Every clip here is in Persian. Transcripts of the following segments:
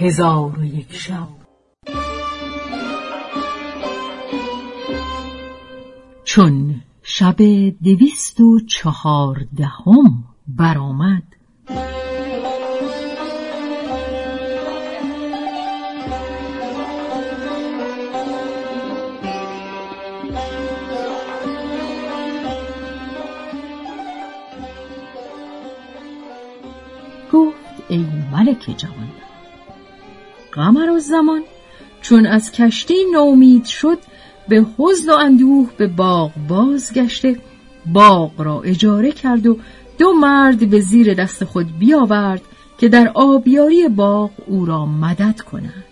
هزار و یک شب. چون شب دویست و چهاردهم برآمد گفت ای ملک جوان قمر زمان چون از کشتی نومید شد به حزن و اندوه به باغ بازگشته باغ را اجاره کرد و دو مرد به زیر دست خود بیاورد که در آبیاری باغ او را مدد کنند.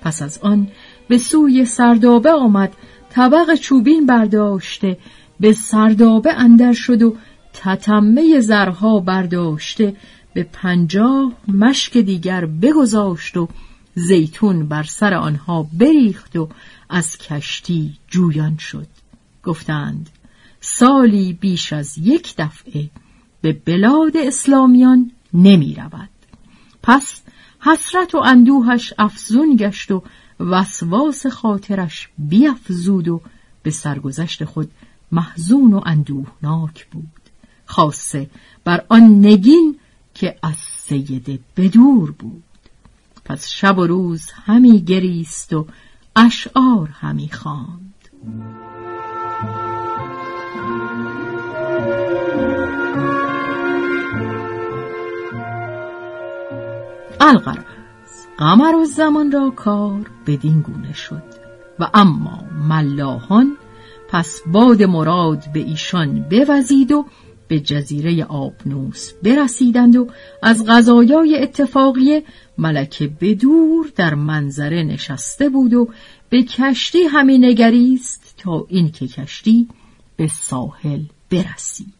پس از آن به سوی سردابه آمد طبق چوبین برداشته به سردابه اندر شد و تتمه زرها برداشته به پنجاه مشک دیگر بگذاشت و زیتون بر سر آنها بریخت و از کشتی جویان شد. گفتند سالی بیش از یک دفعه به بلاد اسلامیان نمی رود. پس حسرت و اندوهش افزون گشت و وسواس خاطرش بیافزود و به سرگذشت خود محزون و اندوهناک بود. خاصه بر آن نگین که از سیده بدور بود. پس شب و روز همی گریست و اشعار همی خواند. القرز قمر و زمان را کار بدین گونه شد و اما ملاحان پس باد مراد به ایشان بوزید و به جزیره آبنوس برسیدند و از غذایای اتفاقی ملکه بدور در منظره نشسته بود و به کشتی همی نگریست تا اینکه کشتی به ساحل برسید.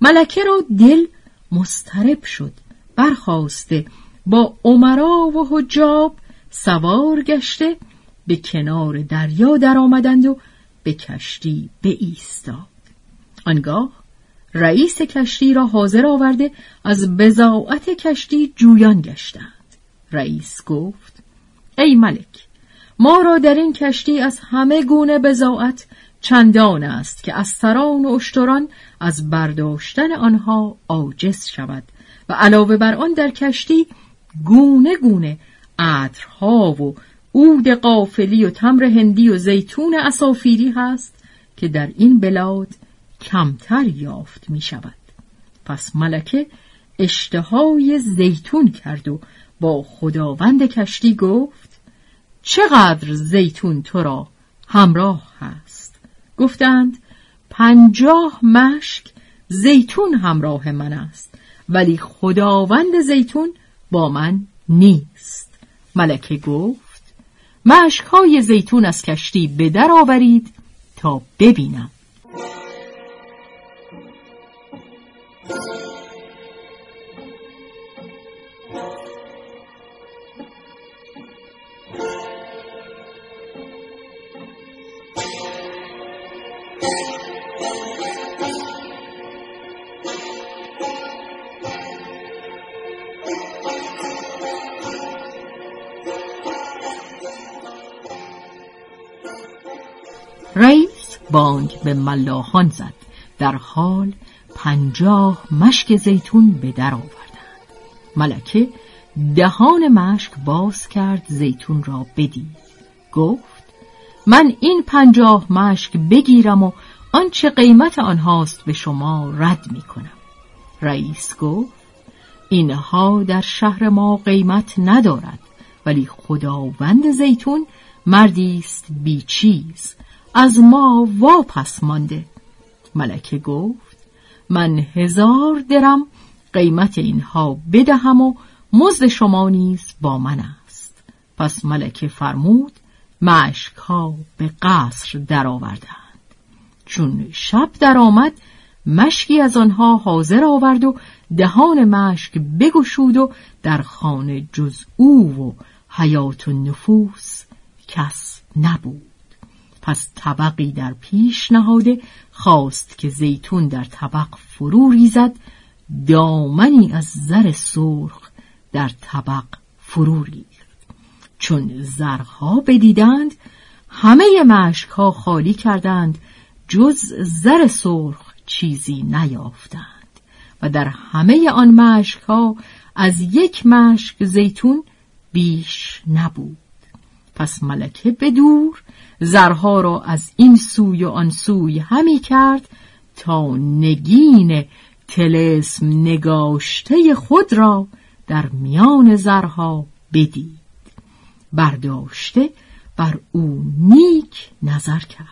ملکه را دل مسترب شد برخواسته با عمرا و حجاب سوار گشته به کنار دریا در آمدند و به کشتی به ایستاد آنگاه رئیس کشتی را حاضر آورده از بزاعت کشتی جویان گشتند. رئیس گفت ای ملک ما را در این کشتی از همه گونه بزاعت چندان است که از سران و اشتران از برداشتن آنها عاجز شود و علاوه بر آن در کشتی گونه گونه عطرها و عود قافلی و تمر هندی و زیتون اسافیری هست که در این بلاد کمتر یافت می شود. پس ملکه اشتهای زیتون کرد و با خداوند کشتی گفت چقدر زیتون تو را همراه هست؟ گفتند پنجاه مشک زیتون همراه من است ولی خداوند زیتون با من نیست. ملکه گفت مشک های زیتون از کشتی به در آورید تا ببینم. رئیس بانگ به ملاحان زد. در حال پنجاه مشک زیتون به در آوردند. ملکه دهان مشک باز کرد زیتون را بدید. گفت من این پنجاه مشک بگیرم و آنچه قیمت آنهاست به شما رد می کنم رئیس گفت اینها در شهر ما قیمت ندارد ولی خداوند زیتون مردی است بیچیز. از ما واپس مانده. ملکه گفت من هزار درم قیمت اینها بدهم و مزد شما نیز با من است. پس ملکه فرمود مشک ها به قصر درآوردند. چون شب درآمد مشکی از آنها حاضر آورد و دهان مشک بگشود و در خانه جز او و حیات و نفوس کس نبود. پس طبقی در پیش نهاده خواست که زیتون در طبق فرو ریزد دامنی از زر سرخ در طبق فرو ریخت. چون زرها بدیدند همه مشکها خالی کردند جز زر سرخ چیزی نیافتند. و در همه آن مشکها از یک مشک زیتون بیش نبود. پس ملکه به دور زرها را از این سوی و آن سوی همی کرد تا نگین تلسم نگاشته خود را در میان زرها بدید. برداشته بر او نیک نظر کرد.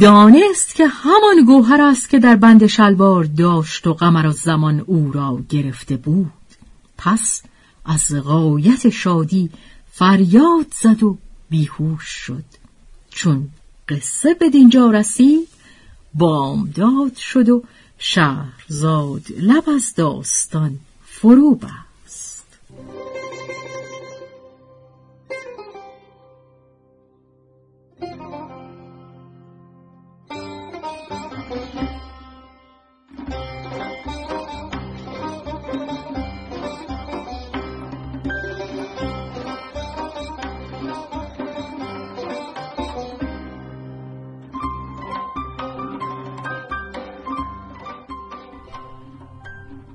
دانست که همان گوهر است که در بند شلوار داشت و قمر زمان او را گرفته بود. پس از غایت شادی فریاد زد و بیهوش شد. چون قصه به دینجا رسید بامداد شد و شهرزاد لب از داستان فرو بست.